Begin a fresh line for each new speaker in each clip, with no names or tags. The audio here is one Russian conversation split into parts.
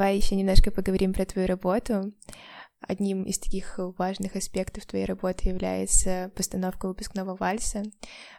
Давай еще немножко поговорим про твою работу. Одним из таких важных аспектов твоей работы является постановка выпускного вальса.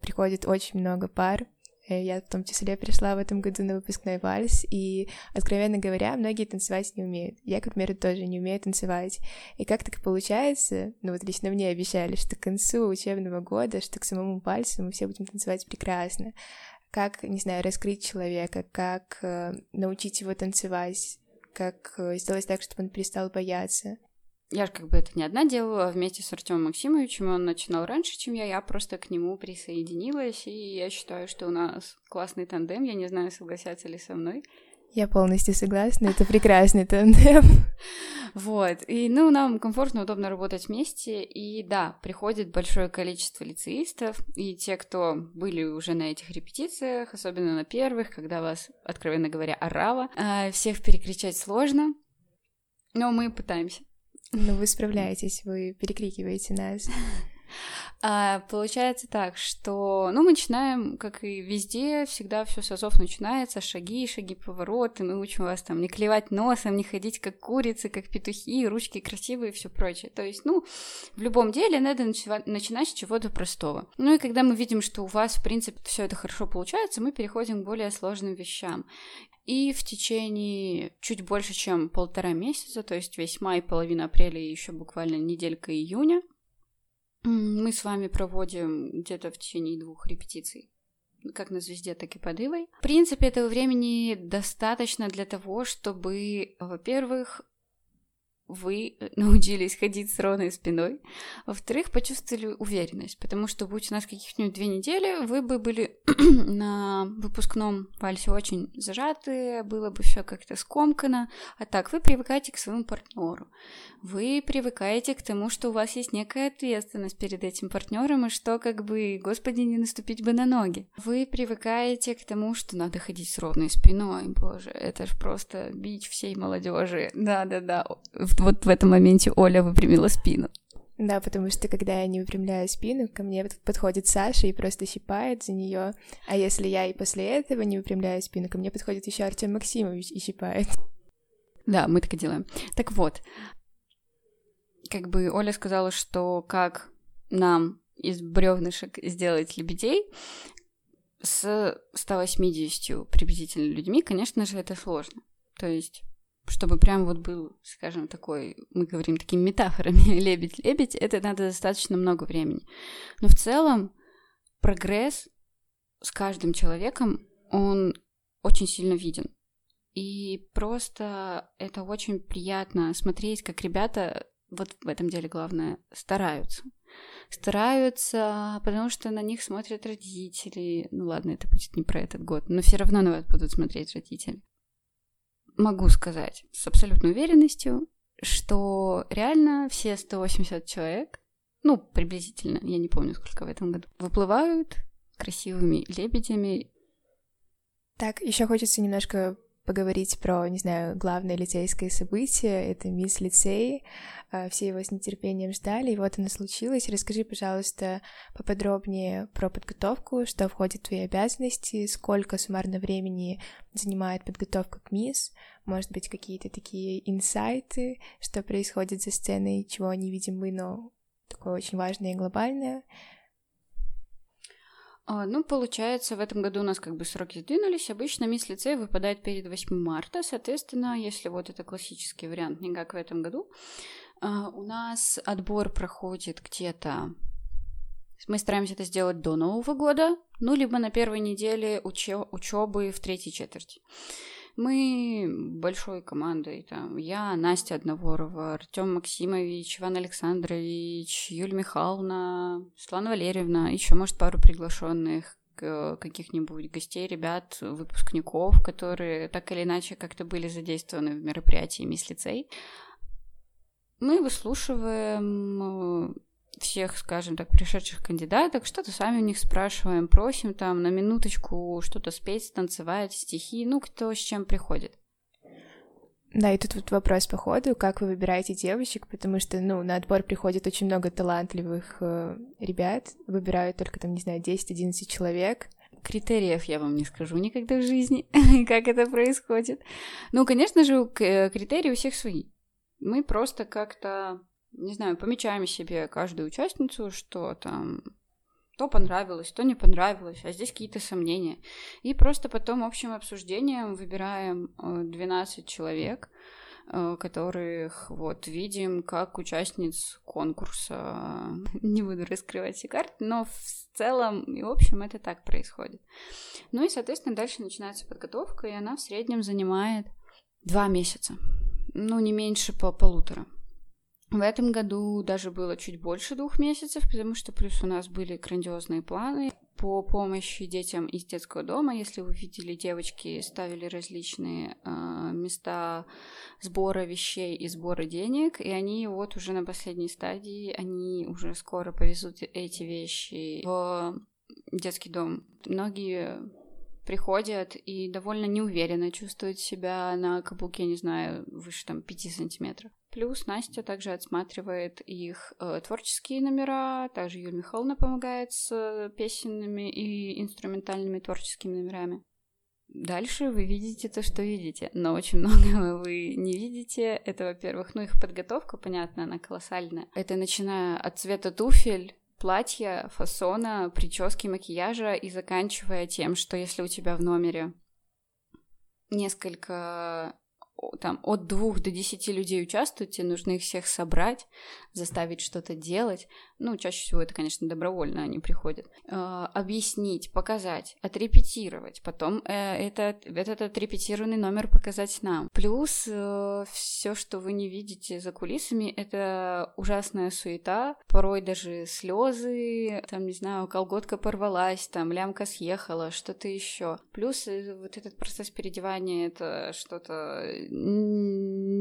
Приходит очень много пар, Э, я в том числе пришла в этом году на выпускной вальс, и, откровенно говоря, многие танцевать не умеют. Я, к примеру, тоже не умею танцевать. И как так получается, ну вот лично мне обещали, что к концу учебного года, что к самому вальсу мы все будем танцевать прекрасно. Как, не знаю, раскрыть человека, как э, научить его танцевать, как э, сделать так, чтобы он перестал бояться?
Я же как бы это не одна делала, а вместе с Артемом Максимовичем он начинал раньше, чем я, я просто к нему присоединилась, и я считаю, что у нас классный тандем, я не знаю, согласятся ли со мной.
Я полностью согласна, это прекрасный тандем.
Вот, и, ну, нам комфортно, удобно работать вместе, и да, приходит большое количество лицеистов, и те, кто были уже на этих репетициях, особенно на первых, когда вас, откровенно говоря, орало, а, всех перекричать сложно, но мы пытаемся.
Ну, вы справляетесь, вы перекрикиваете нас.
А, получается так, что, ну, мы начинаем, как и везде, всегда все с азов начинается, шаги, шаги, повороты, мы учим вас там не клевать носом, не ходить как курицы, как петухи, ручки красивые и все прочее. То есть, ну, в любом деле надо начинать с чего-то простого. Ну и когда мы видим, что у вас, в принципе, все это хорошо получается, мы переходим к более сложным вещам. И в течение чуть больше, чем полтора месяца, то есть весь май, половина апреля и еще буквально неделька июня, мы с вами проводим где-то в течение двух репетиций как на звезде, так и под Ивой. В принципе, этого времени достаточно для того, чтобы, во-первых, вы э, научились ходить с ровной спиной. Во-вторых, почувствовали уверенность, потому что будь у нас каких-нибудь две недели, вы бы были на выпускном вальсе очень зажатые, было бы все как-то скомкано. А так, вы привыкаете к своему партнеру. Вы привыкаете к тому, что у вас есть некая ответственность перед этим партнером, и что, как бы, господи, не наступить бы на ноги. Вы привыкаете к тому, что надо ходить с ровной спиной. Боже, это же просто бич всей молодежи. Да-да-да вот в этом моменте Оля выпрямила спину.
Да, потому что когда я не выпрямляю спину, ко мне подходит Саша и просто щипает за нее. А если я и после этого не выпрямляю спину, ко мне подходит еще Артем Максимович и щипает.
Да, мы так и делаем. Так вот, как бы Оля сказала, что как нам из бревнышек сделать лебедей, с 180 приблизительно людьми, конечно же, это сложно. То есть чтобы прям вот был, скажем, такой, мы говорим такими метафорами, лебедь-лебедь, это надо достаточно много времени. Но в целом прогресс с каждым человеком, он очень сильно виден. И просто это очень приятно смотреть, как ребята, вот в этом деле главное, стараются. Стараются, потому что на них смотрят родители. Ну ладно, это будет не про этот год, но все равно на вас будут смотреть родители могу сказать с абсолютной уверенностью, что реально все 180 человек, ну, приблизительно, я не помню, сколько в этом году, выплывают красивыми лебедями.
Так, еще хочется немножко поговорить про, не знаю, главное лицейское событие. Это мисс лицей. А, все его с нетерпением ждали, и вот оно случилось. Расскажи, пожалуйста, поподробнее про подготовку, что входит в твои обязанности, сколько суммарно времени занимает подготовка к мисс, может быть, какие-то такие инсайты, что происходит за сценой, чего не видим мы, но такое очень важное и глобальное.
А, ну, получается, в этом году у нас как бы сроки сдвинулись. Обычно мисс лицей выпадает перед 8 марта. Соответственно, если вот это классический вариант, не как в этом году, а, у нас отбор проходит где-то... Мы стараемся это сделать до Нового года, ну, либо на первой неделе учебы в третьей четверти. Мы большой командой, там, я, Настя Одноворова, Артем Максимович, Иван Александрович, Юлия Михайловна, Светлана Валерьевна, еще, может, пару приглашенных каких-нибудь гостей, ребят, выпускников, которые так или иначе как-то были задействованы в мероприятии Мисс Лицей. Мы выслушиваем всех, скажем так, пришедших кандидаток, что-то сами у них спрашиваем, просим там на минуточку что-то спеть, танцевать, стихи, ну, кто с чем приходит.
Да, и тут вот вопрос по ходу, как вы выбираете девочек, потому что, ну, на отбор приходит очень много талантливых э, ребят, выбирают только там, не знаю, 10-11 человек.
критериев я вам не скажу никогда в жизни, как это происходит. Ну, конечно же, э, критерии у всех свои. Мы просто как-то, не знаю, помечаем себе каждую участницу, что там то понравилось, то не понравилось, а здесь какие-то сомнения. И просто потом общим обсуждением выбираем 12 э, человек, э, которых вот видим как участниц конкурса. Не буду раскрывать все карты, но в целом и в общем это так происходит. Ну и, соответственно, дальше начинается подготовка, и она в среднем занимает два месяца. Ну, не меньше по полутора. В этом году даже было чуть больше двух месяцев, потому что плюс у нас были грандиозные планы по помощи детям из детского дома. Если вы видели, девочки ставили различные э, места сбора вещей и сбора денег, и они вот уже на последней стадии, они уже скоро повезут эти вещи в детский дом. Многие приходят и довольно неуверенно чувствуют себя на каблуке, не знаю, выше там 5 сантиметров. Плюс Настя также отсматривает их э, творческие номера, также Юлия Михайловна помогает с песенными и инструментальными творческими номерами. Дальше вы видите то, что видите, но очень много вы не видите. Это, во-первых, ну их подготовка, понятно, она колоссальная. Это начиная от цвета туфель, платья, фасона, прически, макияжа и заканчивая тем, что если у тебя в номере несколько там от двух до десяти людей участвуют, тебе нужно их всех собрать, заставить что-то делать. Ну, чаще всего это, конечно, добровольно они приходят. Э, объяснить, показать, отрепетировать, потом э, этот, этот отрепетированный номер показать нам. Плюс э, все, что вы не видите за кулисами, это ужасная суета, порой даже слезы, там, не знаю, колготка порвалась, там, лямка съехала, что-то еще. Плюс э, вот этот процесс переодевания, это что-то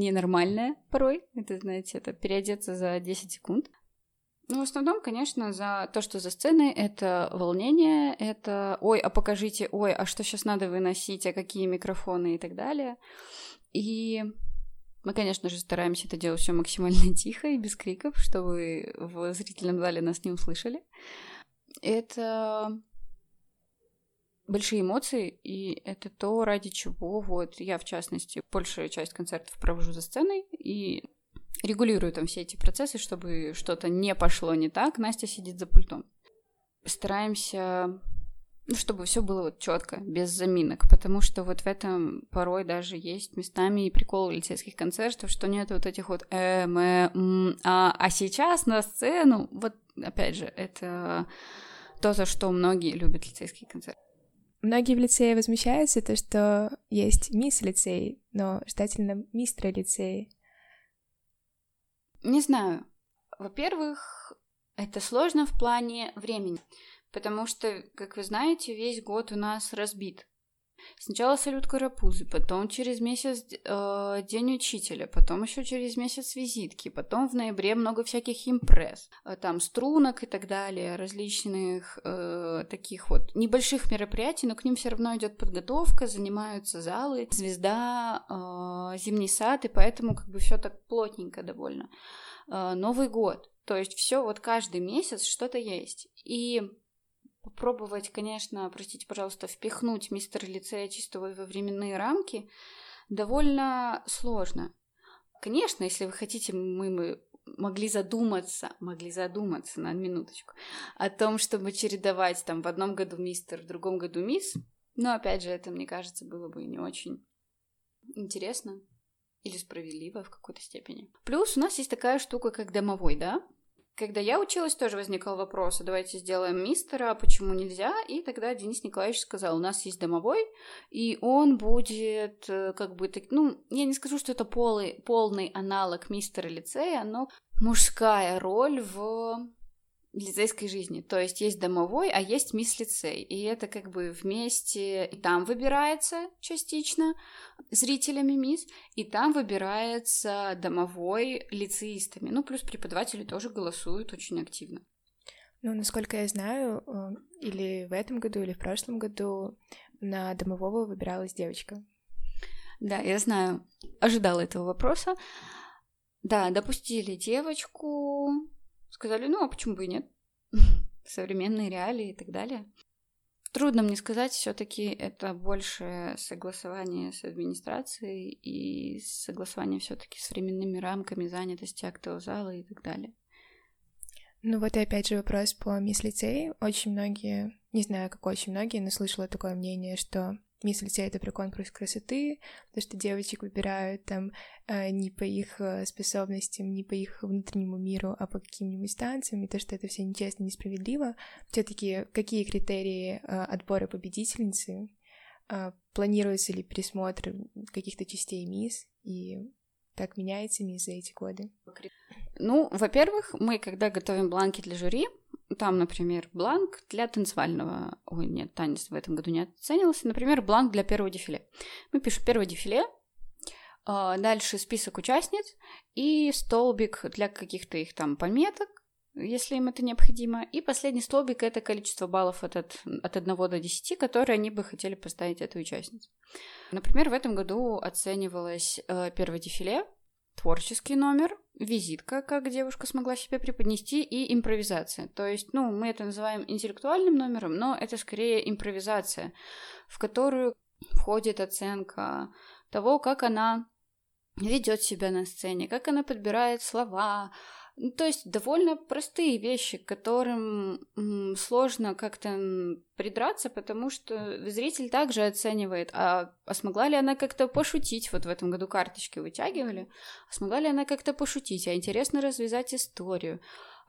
ненормальное порой. Это, знаете, это переодеться за 10 секунд. Ну, в основном, конечно, за то, что за сценой, это волнение, это «Ой, а покажите, ой, а что сейчас надо выносить, а какие микрофоны» и так далее. И мы, конечно же, стараемся это делать все максимально тихо и без криков, чтобы в зрительном зале нас не услышали. Это большие эмоции, и это то, ради чего вот я, в частности, большую часть концертов провожу за сценой и регулирую там все эти процессы, чтобы что-то не пошло не так. Настя сидит за пультом. Стараемся ну, чтобы все было вот четко, без заминок, потому что вот в этом порой даже есть местами и прикол лицейских концертов, что нет вот этих вот эм, э, м, а, а сейчас на сцену, вот опять же, это то, за что многие любят лицейские концерты.
Многие в лицее возмущаются, то, что есть мисс лицей, но желательно мистер лицей.
Не знаю. Во-первых, это сложно в плане времени, потому что, как вы знаете, весь год у нас разбит Сначала салют Карапузы, потом через месяц э, День учителя, потом еще через месяц визитки, потом в ноябре много всяких импресс, э, там струнок и так далее, различных э, таких вот небольших мероприятий, но к ним все равно идет подготовка, занимаются залы, звезда, э, зимний сад, и поэтому как бы все так плотненько довольно. Э, Новый год, то есть все вот каждый месяц что-то есть. И попробовать, конечно, простите, пожалуйста, впихнуть мистер лицея чисто во временные рамки довольно сложно. Конечно, если вы хотите, мы, мы могли задуматься, могли задуматься на минуточку о том, чтобы чередовать там в одном году мистер, в другом году мисс. Но опять же, это, мне кажется, было бы не очень интересно или справедливо в какой-то степени. Плюс у нас есть такая штука, как домовой, да? Когда я училась, тоже возникал вопрос, а давайте сделаем мистера, а почему нельзя? И тогда Денис Николаевич сказал, у нас есть домовой, и он будет э, как бы, так, ну, я не скажу, что это полый, полный аналог мистера лицея, но мужская роль в лицейской жизни. То есть есть домовой, а есть мисс лицей. И это как бы вместе и там выбирается частично зрителями мисс, и там выбирается домовой лицеистами. Ну, плюс преподаватели тоже голосуют очень активно.
Ну, насколько я знаю, э, или в этом году, или в прошлом году на домового выбиралась девочка.
Да, я знаю. Ожидала этого вопроса. Да, допустили девочку, сказали, ну а почему бы и нет? Современные реалии и так далее. Трудно мне сказать, все-таки это больше согласование с администрацией и согласование все-таки с временными рамками занятости актового зала и так далее.
Ну вот и опять же вопрос по мисс лицей. Очень многие, не знаю, как очень многие, но слышала такое мнение, что Мисс Лицей — это про конкурс красоты, то, что девочек выбирают там э, не по их э, способностям, не по их внутреннему миру, а по каким-нибудь станциям, и то, что это все нечестно, несправедливо. все таки какие критерии э, отбора победительницы? Планируется ли пересмотр каких-то частей мисс? И как меняется мисс за эти годы?
Ну, во-первых, мы, когда готовим бланки для жюри, там, например, бланк для танцевального... Ой, нет, танец в этом году не оценивался. Например, бланк для первого дефиле. Мы пишем первое дефиле, а, дальше список участниц и столбик для каких-то их там пометок, если им это необходимо. И последний столбик — это количество баллов от, от, от 1 до 10, которые они бы хотели поставить эту участницу. Например, в этом году оценивалось э, первое дефиле, творческий номер, визитка, как девушка смогла себя преподнести, и импровизация. То есть, ну, мы это называем интеллектуальным номером, но это скорее импровизация, в которую входит оценка того, как она ведет себя на сцене, как она подбирает слова, ну, то есть довольно простые вещи, к которым сложно как-то придраться, потому что зритель также оценивает, а, а смогла ли она как-то пошутить, вот в этом году карточки вытягивали, а смогла ли она как-то пошутить, а интересно развязать историю,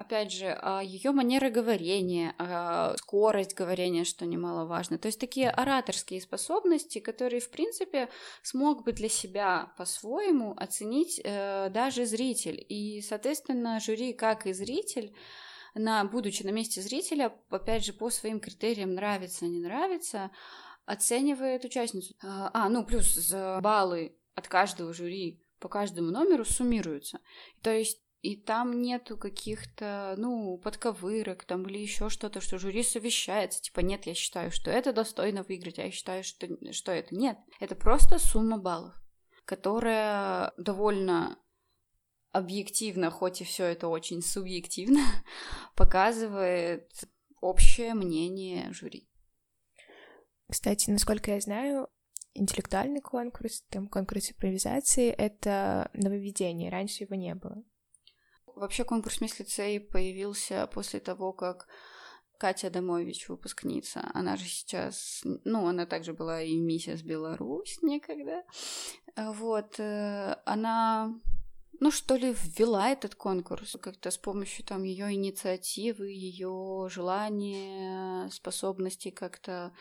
опять же, а, ее манера говорения, а, скорость говорения, что немаловажно. То есть такие ораторские способности, которые, в принципе, смог бы для себя по-своему оценить э, даже зритель. И, соответственно, жюри, как и зритель, на, будучи на месте зрителя, опять же, по своим критериям нравится, не нравится, оценивает участницу. А, а ну, плюс баллы от каждого жюри по каждому номеру суммируются. То есть и там нету каких-то, ну, подковырок там или еще что-то, что жюри совещается. Типа, нет, я считаю, что это достойно выиграть, а я считаю, что, что это нет. Это просто сумма баллов, которая довольно объективно, хоть и все это очень субъективно, показывает общее мнение жюри.
Кстати, насколько я знаю, интеллектуальный конкурс, там конкурс импровизации — это нововведение, раньше его не было.
Вообще конкурс «Мисс Лицей» появился после того, как Катя Домович, выпускница, она же сейчас, ну, она также была и миссис Беларусь некогда, вот, э, она, ну, что ли, ввела этот конкурс. Как-то с помощью там ее инициативы, ее желания, способностей как-то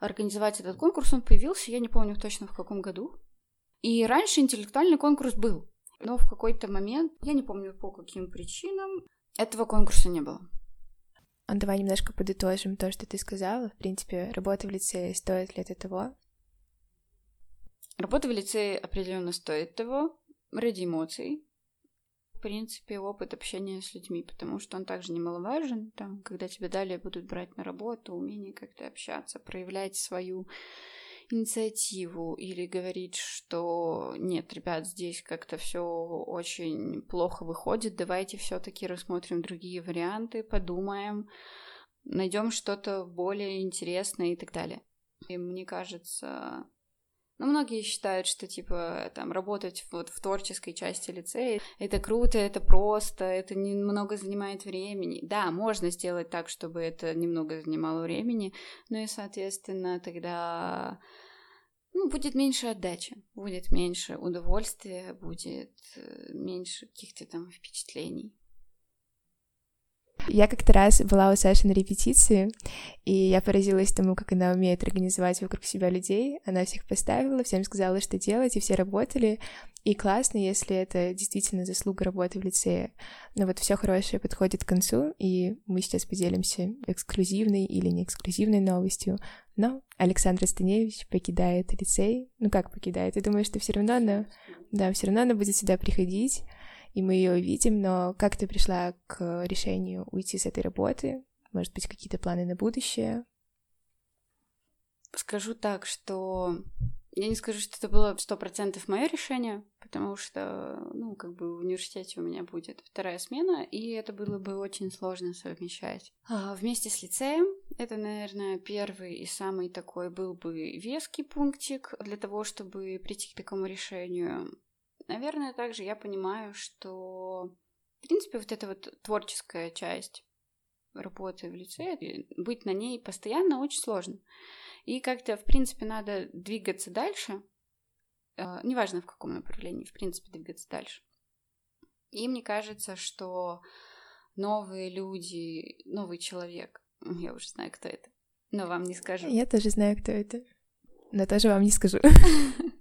организовать этот конкурс, он появился, я не помню точно в каком году. И раньше интеллектуальный конкурс был, но в какой-то момент, я не помню по каким причинам, этого конкурса не было.
А давай немножко подытожим то, что ты сказала. В принципе, работа в лицее стоит ли это того?
Работа в лицее определенно стоит того, ради эмоций. В принципе, опыт общения с людьми, потому что он также немаловажен. Там, когда тебя далее будут брать на работу, умение как-то общаться, проявлять свою инициативу или говорить, что нет, ребят, здесь как-то все очень плохо выходит, давайте все-таки рассмотрим другие варианты, подумаем, найдем что-то более интересное и так далее. И мне кажется, ну, многие считают, что, типа, там, работать вот в творческой части лицея — это круто, это просто, это немного занимает времени. Да, можно сделать так, чтобы это немного занимало времени, но и, соответственно, тогда ну, будет меньше отдачи, будет меньше удовольствия, будет э, меньше каких-то там впечатлений.
Я как-то раз была у Саши на репетиции, и я поразилась тому, как она умеет организовать вокруг себя людей. Она всех поставила, всем сказала, что делать, и все работали. И классно, если это действительно заслуга работы в лицее. Но вот все хорошее подходит к концу, и мы сейчас поделимся эксклюзивной или не эксклюзивной новостью. Но Александра Станевич покидает лицей. Ну как покидает? Я думаю, что все равно она, да, все равно она будет сюда приходить и мы ее увидим, но как ты пришла к решению уйти с этой работы? Может быть, какие-то планы на будущее?
Скажу так, что Я не скажу, что это было сто процентов мое решение, потому что, ну, как бы в университете у меня будет вторая смена, и это было бы очень сложно совмещать. А вместе с лицеем это, наверное, первый и самый такой был бы веский пунктик для того, чтобы прийти к такому решению. Наверное, также я понимаю, что, в принципе, вот эта вот творческая часть работы в лицее, быть на ней постоянно очень сложно. И как-то, в принципе, надо двигаться дальше, э, неважно в каком направлении, в принципе, двигаться дальше. И мне кажется, что новые люди, новый человек, я уже знаю, кто это, но вам не скажу.
Я тоже знаю, кто это, но тоже вам не скажу.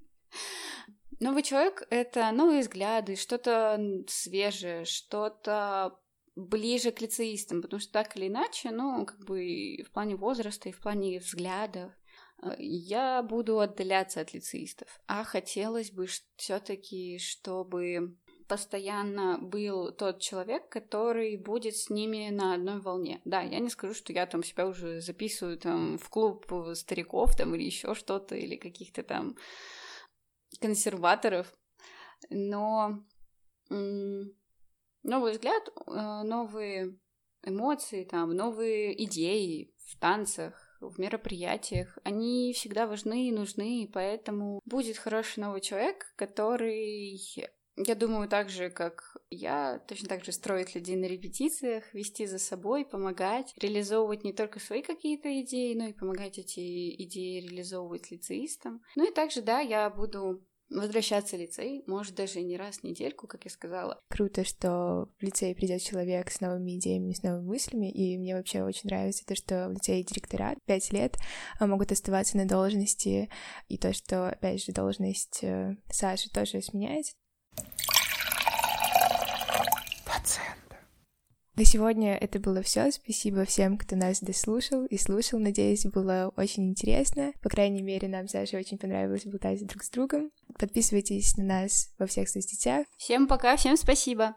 Новый человек — это новые взгляды, что-то свежее, что-то ближе к лицеистам, потому что так или иначе, ну, как бы в плане возраста, и в плане взглядов, э, я буду отдаляться от лицеистов. А хотелось бы все-таки, чтобы постоянно был тот человек, который будет с ними на одной волне. Да, я не скажу, что я там себя уже записываю там в клуб стариков там или еще что-то, или каких-то там консерваторов, но новый взгляд, э, новые эмоции, там, новые идеи в танцах, в мероприятиях, они всегда важны и нужны, и поэтому будет хороший новый человек, который, я думаю, так же, как я, точно так же строить людей на репетициях, вести за собой, помогать, реализовывать не только свои какие-то идеи, но и помогать эти идеи реализовывать лицеистам. Ну и также, да, я буду возвращаться в лицей, может, даже не раз в недельку, как я сказала.
Круто, что в лицей придет человек с новыми идеями, с новыми мыслями, и мне вообще очень нравится то, что в лицее директора пять лет а, могут оставаться на должности, и то, что, опять же, должность э, Саши тоже сменяется. На сегодня это было все. Спасибо всем, кто нас дослушал и слушал. Надеюсь, было очень интересно. По крайней мере, нам Саше очень понравилось болтать друг с другом. Подписывайтесь на нас во всех соцсетях.
Всем пока, всем спасибо.